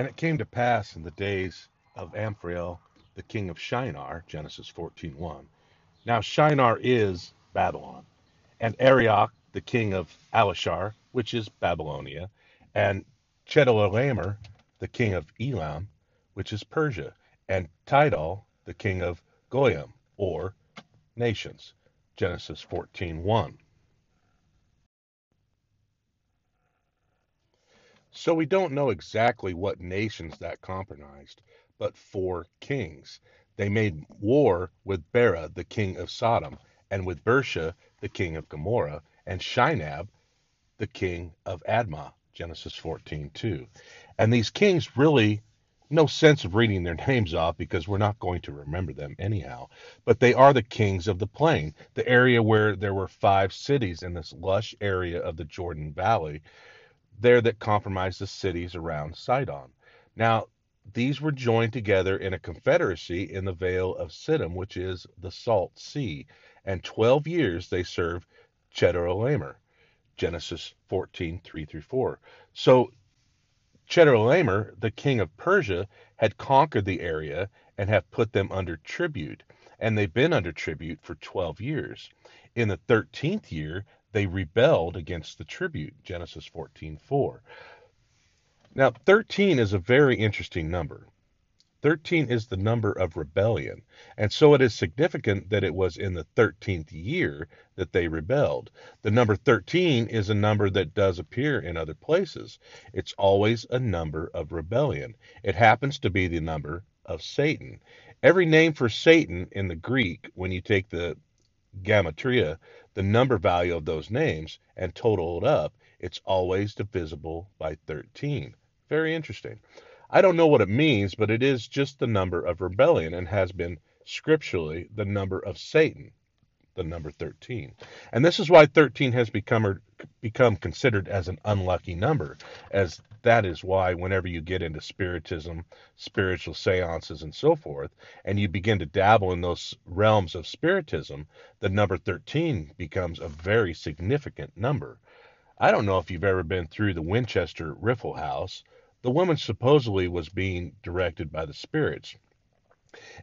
And it came to pass in the days of Amraphel, the king of Shinar, Genesis 14:1. Now Shinar is Babylon, and Arioch, the king of Ellasar, which is Babylonia, and Chedorlaomer, the king of Elam, which is Persia, and Tidal, the king of Goyim, or nations. Genesis 14:1. So we don't know exactly what nations that comprised, but four kings. They made war with Bera, the king of Sodom, and with Birsha, the king of Gomorrah, and Shinab, the king of Admah. Genesis 14:2. And these kings really no sense of reading their names off because we're not going to remember them anyhow. But they are the kings of the plain, the area where there were five cities in this lush area of the Jordan Valley there that compromised the cities around Sidon. Now, these were joined together in a confederacy in the Vale of Siddim, which is the Salt Sea, and 12 years they served Chedorlaomer. Genesis 14, 3 through 4. So Chedorlaomer, the king of Persia, had conquered the area and have put them under tribute, and they've been under tribute for 12 years. In the 13th year, they rebelled against the tribute, Genesis 14:4. Now, 13 is a very interesting number. 13 is the number of rebellion, and so it is significant that it was in the 13th year that they rebelled. The number 13 is a number that does appear in other places. It's always a number of rebellion. It happens to be the number of Satan. Every name for Satan in the Greek, when you take the gematria, the number value of those names, and total it up, it's always divisible by 13. Very interesting. I don't know what it means, but it is just the number of rebellion and has been scripturally the number of Satan, the number 13. And this is why 13 has become become considered as an unlucky number, as that is why whenever you get into spiritism, spiritual seances and so forth, and you begin to dabble in those realms of spiritism, the number 13 becomes a very significant number. I don't know if you've ever been through the Winchester Rifle House the woman supposedly was being directed by the spirits.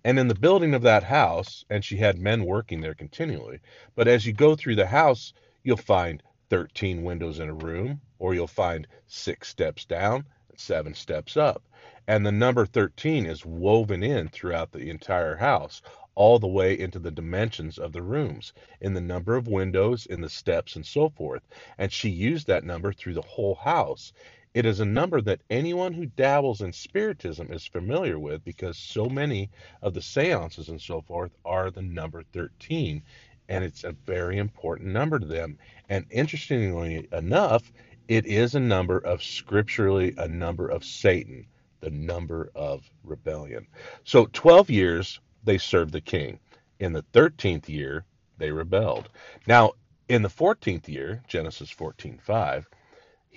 And in the building of that house, and she had men working there continually, but as you go through the house, you'll find 13 windows in a room, or you'll find six steps down, seven steps up. And the number 13 is woven in throughout the entire house, all the way into the dimensions of the rooms, in the number of windows, in the steps, and so forth. And she used that number through the whole house. It is a number that anyone who dabbles in spiritism is familiar with because so many of the seances and so forth are the number 13, and it's a very important number to them. And interestingly enough, it is a number of scripturally a number of Satan, the number of rebellion. So 12 years they served the king. In the 13th year, they rebelled. Now, in the 14th year, Genesis 14:5,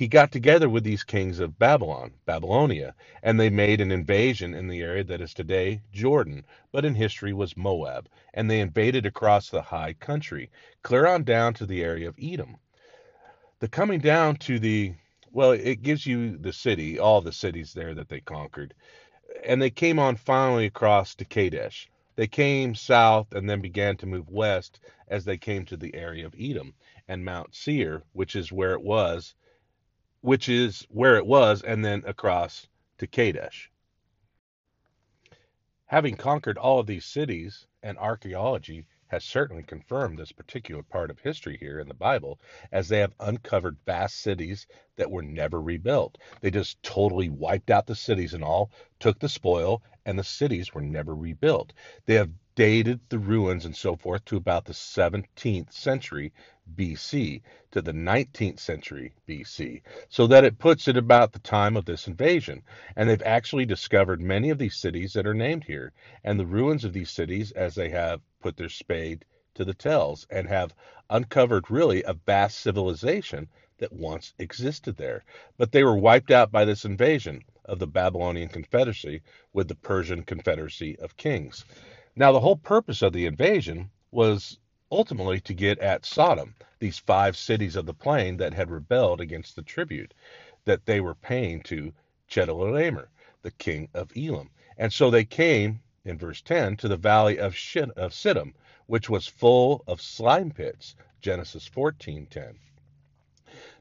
he got together with these kings of Babylon, Babylonia, and they made an invasion in the area that is today Jordan, but in history was Moab, and they invaded across the high country, clear on down to the area of Edom. The coming down to the well, it gives you the city, all the cities there that they conquered. And they came on finally across to Kadesh. They came south and then began to move west as they came to the area of Edom and Mount Seir, which is where it was which is where it was, and then across to Kadesh. Having conquered all of these cities, and archaeology has certainly confirmed this particular part of history here in the Bible, as they have uncovered vast cities that were never rebuilt. They just totally wiped out the cities and all, took the spoil, and the cities were never rebuilt. They have dated the ruins and so forth to about the 17th century BC to the 19th century BC, so that it puts it about the time of this invasion. And they've actually discovered many of these cities that are named here, and the ruins of these cities as they have put their spade to the tells and have uncovered really a vast civilization that once existed there. But they were wiped out by this invasion of the Babylonian Confederacy with the Persian Confederacy of Kings. Now, the whole purpose of the invasion was ultimately to get at Sodom, these five cities of the plain that had rebelled against the tribute that they were paying to Chedorlaomer. the king of Elam. And so they came, in verse 10, to the valley of, Shit- of Siddim, which was full of slime pits. Genesis 14:10.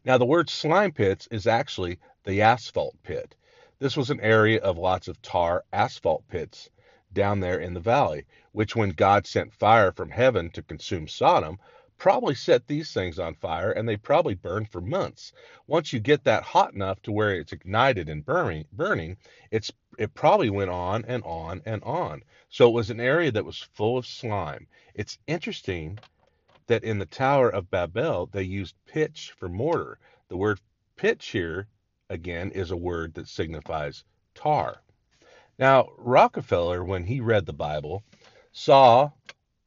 Now the word slime pits is actually the asphalt pit. This was an area of lots of tar asphalt pits down there in the valley, which when God sent fire from heaven to consume Sodom, probably set these things on fire and they probably burned for months. Once you get that hot enough to where it's ignited and burning, burning, it's it probably went on and on and on. So it was an area that was full of slime. It's interesting that in the Tower of Babel they used pitch for mortar. The word pitch here again is a word that signifies tar. Now, Rockefeller when he read the Bible saw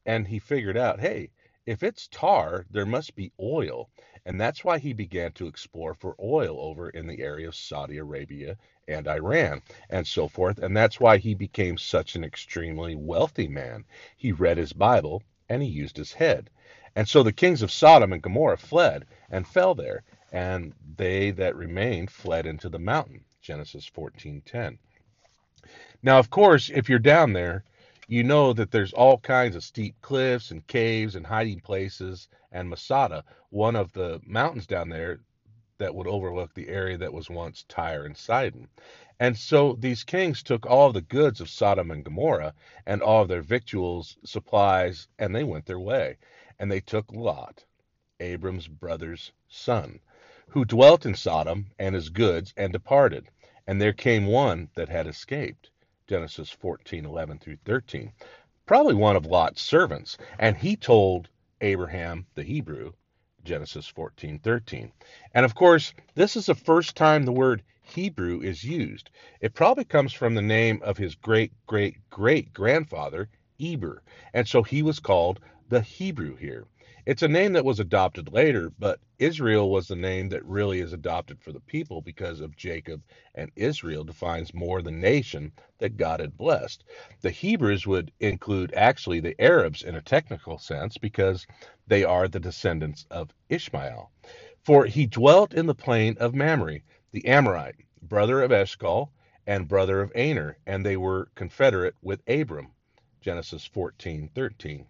and he figured out, hey, if it's tar, there must be oil. And that's why he began to explore for oil over in the area of Saudi Arabia and Iran and so forth. And that's why he became such an extremely wealthy man. He read his Bible and he used his head. And so the kings of Sodom and Gomorrah fled and fell there, and they that remained fled into the mountain. Genesis 14:10. Now, of course, if you're down there, you know that there's all kinds of steep cliffs and caves and hiding places. And Masada, one of the mountains down there that would overlook the area that was once Tyre and Sidon. And so these kings took all the goods of Sodom and Gomorrah and all of their victuals, supplies, and they went their way. And they took Lot, Abram's brother's son, who dwelt in Sodom, and his goods, and departed. And there came one that had escaped Genesis 14, 11 through 13. Probably one of Lot's servants. And he told Abraham, the Hebrew, Genesis 14, 13. And of course, this is the first time the word Hebrew is used. It probably comes from the name of his great great great grandfather, Eber. And so he was called the Hebrew here. It's a name that was adopted later, but Israel was the name that really is adopted for the people because of Jacob and Israel defines more the nation that God had blessed. The Hebrews would include actually the Arabs in a technical sense because they are the descendants of Ishmael. For he dwelt in the plain of Mamre, the Amorite, brother of Eshcol and brother of Aner, and they were confederate with Abram. Genesis 14:13.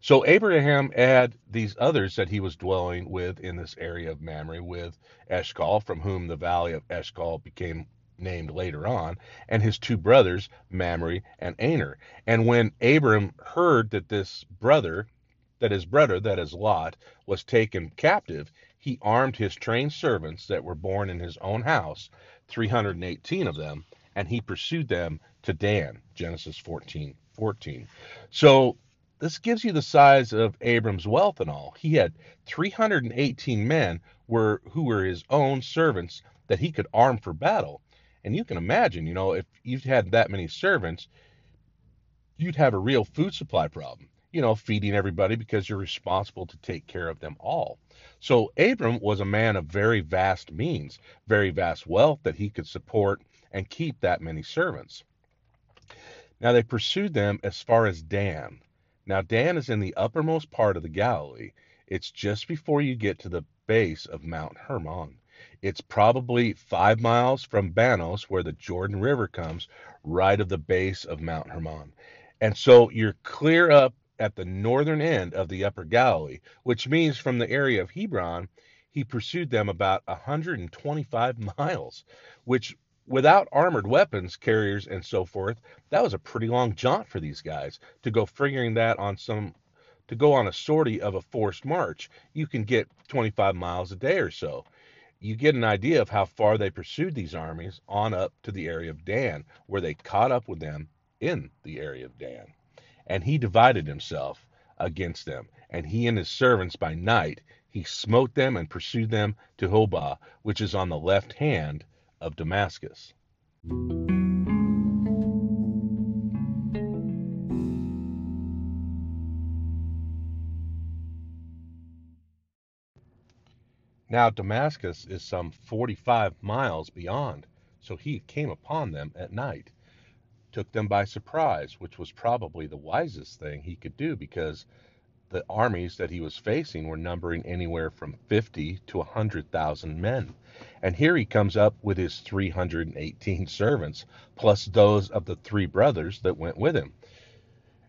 So Abraham had these others that he was dwelling with in this area of Mamre with Eshcol, from whom the valley of Eshcol became named later on, and his two brothers, Mamre and Aner. And when Abram heard that this brother, that his brother, that is Lot, was taken captive, he armed his trained servants that were born in his own house, 318 of them, and he pursued them to Dan. Genesis 14, 14. So this gives you the size of Abram's wealth and all. He had 318 men were who were his own servants that he could arm for battle. And you can imagine, you know, if you've had that many servants, you'd have a real food supply problem. You know, feeding everybody because you're responsible to take care of them all. So Abram was a man of very vast means, very vast wealth that he could support and keep that many servants. Now they pursued them as far as Dan. Now, Dan is in the uppermost part of the Galilee. It's just before you get to the base of Mount Hermon. It's probably five miles from Banias, where the Jordan River comes, right of the base of Mount Hermon. And so you're clear up at the northern end of the upper Galilee, which means from the area of Hebron, he pursued them about 125 miles, which without armored weapons carriers and so forth, that was a pretty long jaunt for these guys to go figuring that on some to go on a sortie of a forced march. You can get 25 miles a day or so. You get an idea of how far they pursued these armies on up to the area of Dan, where they caught up with them in the area of Dan. And he divided himself against them, and he and his servants by night he smote them and pursued them to Hobah, which is on the left hand of Damascus. Now Damascus is some 45 miles beyond, so he came upon them at night, took them by surprise, which was probably the wisest thing he could do because the armies that he was facing were numbering anywhere from 50 to 100,000 men. And here he comes up with his 318 servants, plus those of the three brothers that went with him.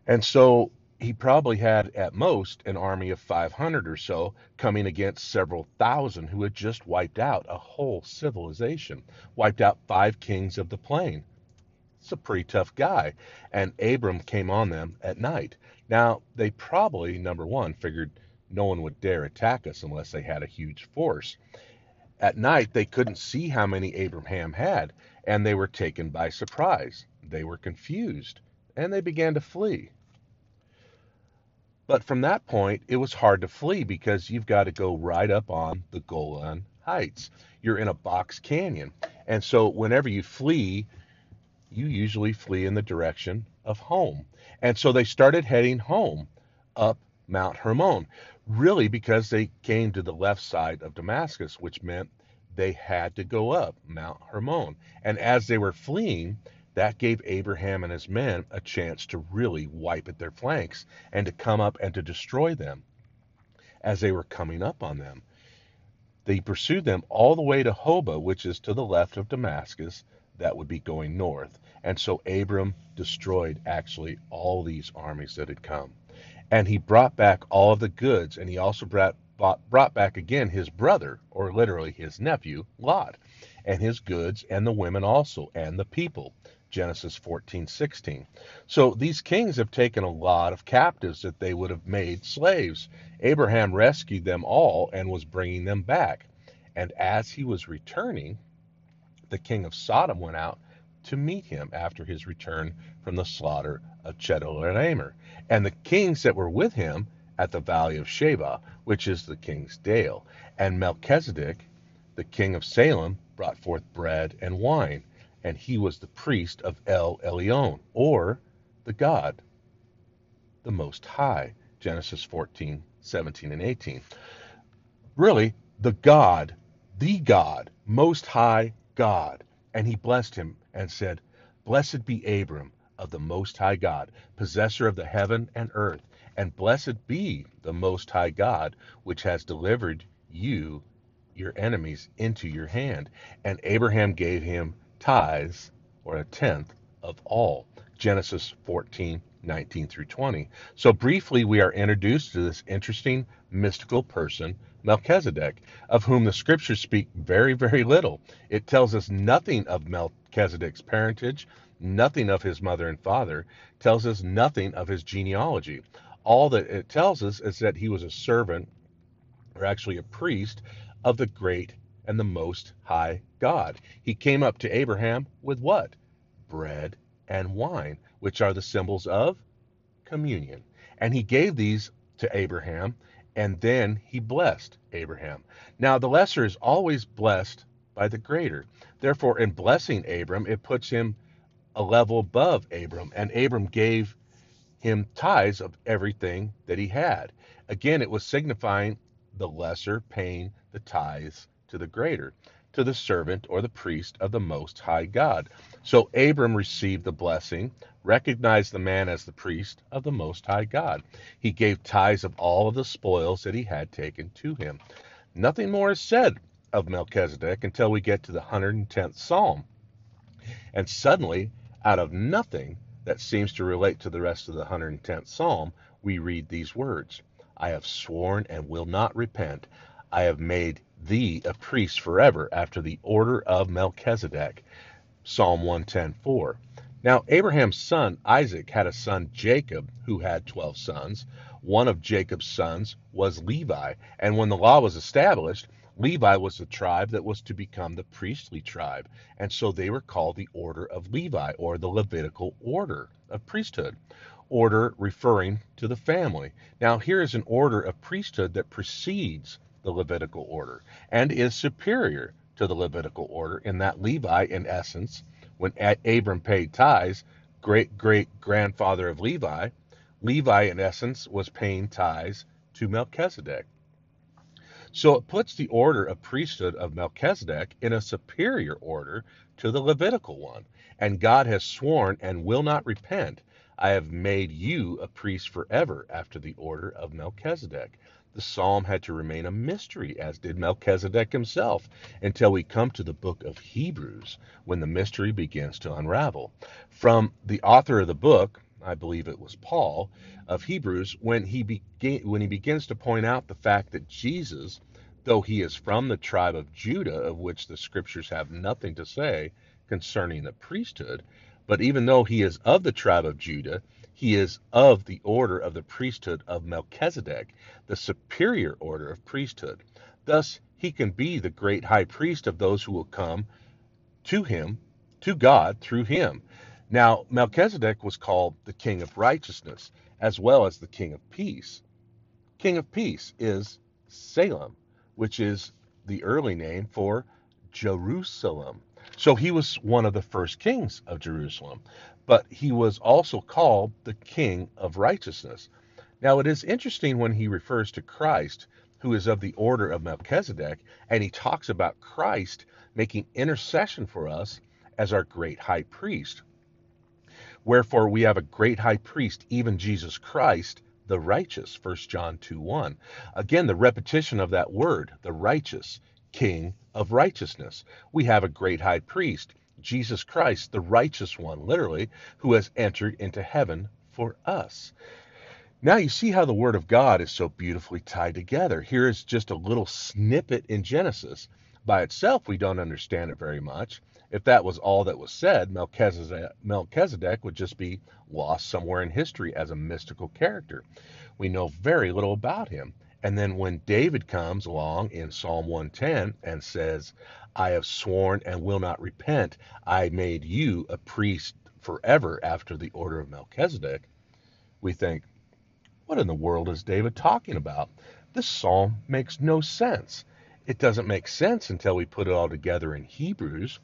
And so he probably had at most an army of 500 or so coming against several thousand who had just wiped out a whole civilization, wiped out five kings of the plain. It's a pretty tough guy. And Abram came on them at night. Now, they probably, number one, figured no one would dare attack us unless they had a huge force. At night, they couldn't see how many Abraham had, and they were taken by surprise. They were confused, and they began to flee. But from that point, it was hard to flee because you've got to go right up on the Golan Heights. You're in a box canyon. And so whenever you flee, you usually flee in the direction of home. And so they started heading home up Mount Hermon, really because they came to the left side of Damascus, which meant they had to go up Mount Hermon. And as they were fleeing, that gave Abraham and his men a chance to really wipe at their flanks and to come up and to destroy them as they were coming up on them. They pursued them all the way to Hobah, which is to the left of Damascus, that would be going north. And so Abram destroyed actually all these armies that had come. And he brought back all of the goods, and he also brought, brought back again his brother, or literally his nephew, Lot, and his goods, and the women also, and the people. Genesis 14:16. So these kings have taken a lot of captives that they would have made slaves. Abraham rescued them all and was bringing them back. And as he was returning, the king of Sodom went out to meet him after his return from the slaughter of Chedorlaomer. And the kings that were with him at the valley of Shaveh, which is the king's dale. And Melchizedek, the king of Salem, brought forth bread and wine and he was the priest of El Elyon, or the God, the Most High. Genesis 14, 17, and 18. Really, the God, the God, Most High God. And he blessed him and said, Blessed be Abram of the Most High God, possessor of the heaven and earth, and blessed be the Most High God, which has delivered you, your enemies, into your hand. And Abraham gave him tithes, or a tenth, of all. Genesis 14, 19 through 20. So, briefly, we are introduced to this interesting mystical person, Melchizedek, of whom the scriptures speak very, very little. It tells us nothing of Melchizedek's parentage, nothing of his mother and father, tells us nothing of his genealogy. All that it tells us is that he was a servant, or actually a priest, of the great and the Most High God. He came up to Abraham with what? Bread and wine, which are the symbols of communion. And he gave these to Abraham, and then he blessed Abraham. Now, the lesser is always blessed by the greater. Therefore, in blessing Abram, it puts him a level above Abram, and Abram gave him tithes of everything that he had. Again, it was signifying the lesser paying the tithes to the greater, to the servant or the priest of the Most High God. So Abram received the blessing, recognized the man as the priest of the Most High God. He gave tithes of all of the spoils that he had taken to him. Nothing more is said of Melchizedek until we get to the 110th Psalm. And suddenly, out of nothing that seems to relate to the rest of the 110th Psalm, we read these words I have sworn and will not repent. I have made thee a priest forever after the order of Melchizedek. Psalm 110:4. Now Abraham's son Isaac had a son Jacob who had 12 sons. One of Jacob's sons was Levi, and when the law was established, Levi was the tribe that was to become the priestly tribe, and so they were called the order of Levi or the Levitical order of priesthood. Order referring to the family. Now here is an order of priesthood that precedes the Levitical order and is superior to the Levitical order in that Levi, in essence, when Abram paid tithes, great great grandfather of Levi, Levi, in essence, was paying tithes to Melchizedek. So it puts the order of priesthood of Melchizedek in a superior order to the Levitical one. And God has sworn and will not repent I have made you a priest forever after the order of Melchizedek. The psalm had to remain a mystery, as did Melchizedek himself, until we come to the book of Hebrews, when the mystery begins to unravel. From the author of the book, I believe it was Paul of Hebrews, when he when he begins to point out the fact that Jesus, though he is from the tribe of Judah, of which the scriptures have nothing to say concerning the priesthood, but even though he is of the tribe of Judah, he is of the order of the priesthood of Melchizedek, the superior order of priesthood. Thus, he can be the great high priest of those who will come to him, to God, through him. Now, Melchizedek was called the king of righteousness, as well as the king of peace. King of peace is Salem, which is the early name for Jerusalem. So he was one of the first kings of Jerusalem, but he was also called the king of righteousness. Now it is interesting when he refers to Christ, who is of the order of Melchizedek, and he talks about Christ making intercession for us as our great high priest. Wherefore we have a great high priest, even Jesus Christ, the righteous, 1 John 2 1. Again, the repetition of that word, the righteous, king of righteousness. We have a great high priest, Jesus Christ, the righteous one, literally, who has entered into heaven for us. Now you see how the Word of God is so beautifully tied together. Here is just a little snippet in Genesis. By itself, we don't understand it very much. If that was all that was said, Melchizedek, Melchizedek would just be lost somewhere in history as a mystical character. We know very little about him. And then when David comes along in Psalm 110 and says, I have sworn and will not repent, I made you a priest forever after the order of Melchizedek, we think, what in the world is David talking about? This psalm makes no sense. It doesn't make sense until we put it all together in Hebrews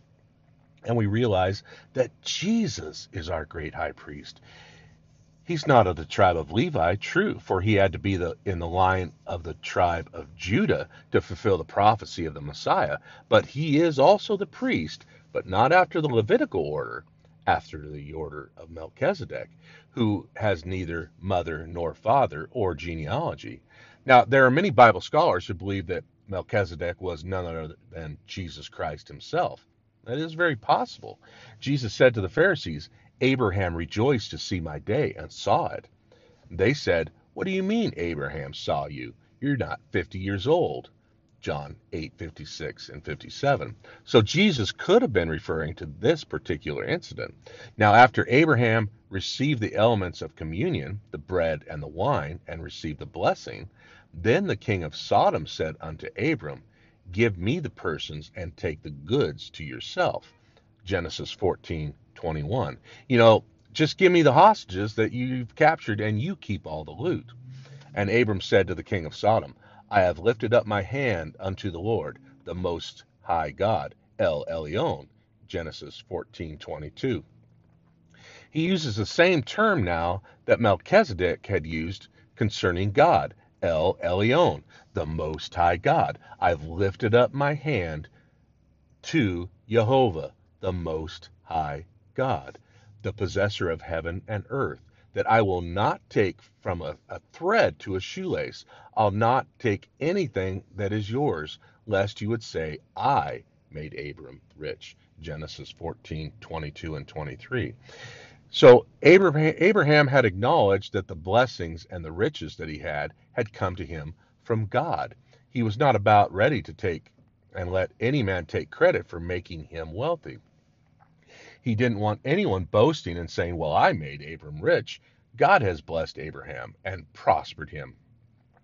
and we realize that Jesus is our great high priest. He's not of the tribe of Levi, true, for he had to be the, in the line of the tribe of Judah to fulfill the prophecy of the Messiah, but he is also the priest, but not after the Levitical order, after the order of Melchizedek, who has neither mother nor father or genealogy. Now, there are many Bible scholars who believe that Melchizedek was none other than Jesus Christ himself. That is very possible. Jesus said to the Pharisees, Abraham rejoiced to see my day and saw it. They said, What do you mean Abraham saw you? You're not 50 years old. John 8:56 and 57. So Jesus could have been referring to this particular incident. Now after Abraham received the elements of communion, the bread and the wine, and received the blessing, then the king of Sodom said unto Abram, Give me the persons and take the goods to yourself. Genesis 14, 21. You know, just give me the hostages that you've captured and you keep all the loot. And Abram said to the king of Sodom, I have lifted up my hand unto the Lord, the most high God, El Elyon. Genesis 14:22. He uses the same term now that Melchizedek had used concerning God, El Elyon, the most high God. I've lifted up my hand to Jehovah, the most high God, the possessor of heaven and earth, that I will not take from a, a, thread to a shoelace. I'll not take anything that is yours, lest you would say, I made Abram rich. Genesis 14, 22 and 23. So Abraham, Abraham had acknowledged that the blessings and the riches that he had had come to him from God. He was not about ready to take and let any man take credit for making him wealthy. He didn't want anyone boasting and saying, Well, I made Abram rich. God has blessed Abraham and prospered him.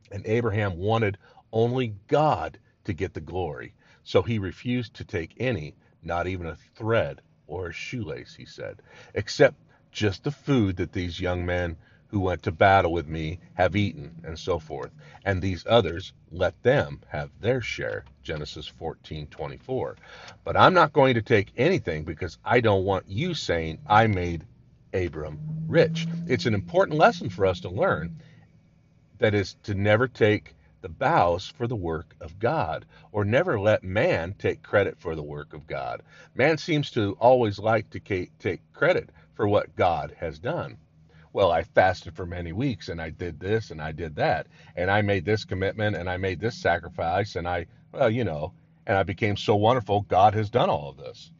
And Abraham wanted only God to get the glory. So he refused to take any, not even a thread or a shoelace, he said, except just the food that these young men who went to battle with me have eaten, and so forth. And these others, let them have their share. Genesis 14:24. But I'm not going to take anything because I don't want you saying I made Abram rich. It's an important lesson for us to learn that is to never take the bows for the work of God, or never let man take credit for the work of God. Man seems to always like to take credit for what God has done. Well, I fasted for many weeks and I did this and I did that and I made this commitment and I made this sacrifice and I, well, you know, and I became so wonderful. God has done all of this.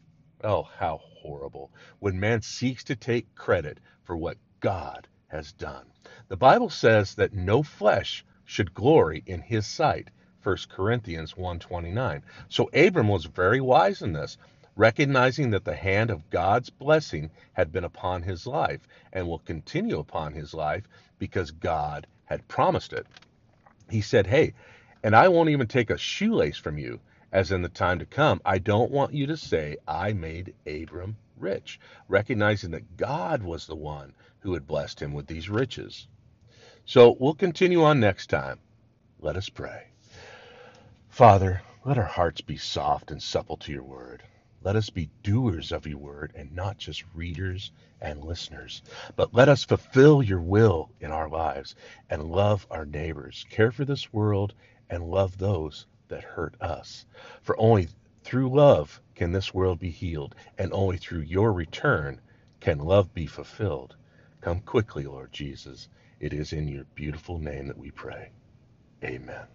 Oh, how horrible when man seeks to take credit for what God has done. The Bible says that no flesh should glory in his sight. 1 Corinthians 1:29. So Abram was very wise in this, recognizing that the hand of God's blessing had been upon his life and will continue upon his life because God had promised it. He said, "Hey, and I won't even take a shoelace from you as in the time to come. I don't want you to say, I made Abram rich, recognizing that God was the one who had blessed him with these riches. So we'll continue on next time. Let us pray. Father, let our hearts be soft and supple to your word. Let us be doers of your word and not just readers and listeners. But let us fulfill your will in our lives and love our neighbors, care for this world, and love those that hurt us. For only through love can this world be healed, and only through your return can love be fulfilled. Come quickly, Lord Jesus. It is in your beautiful name that we pray. Amen.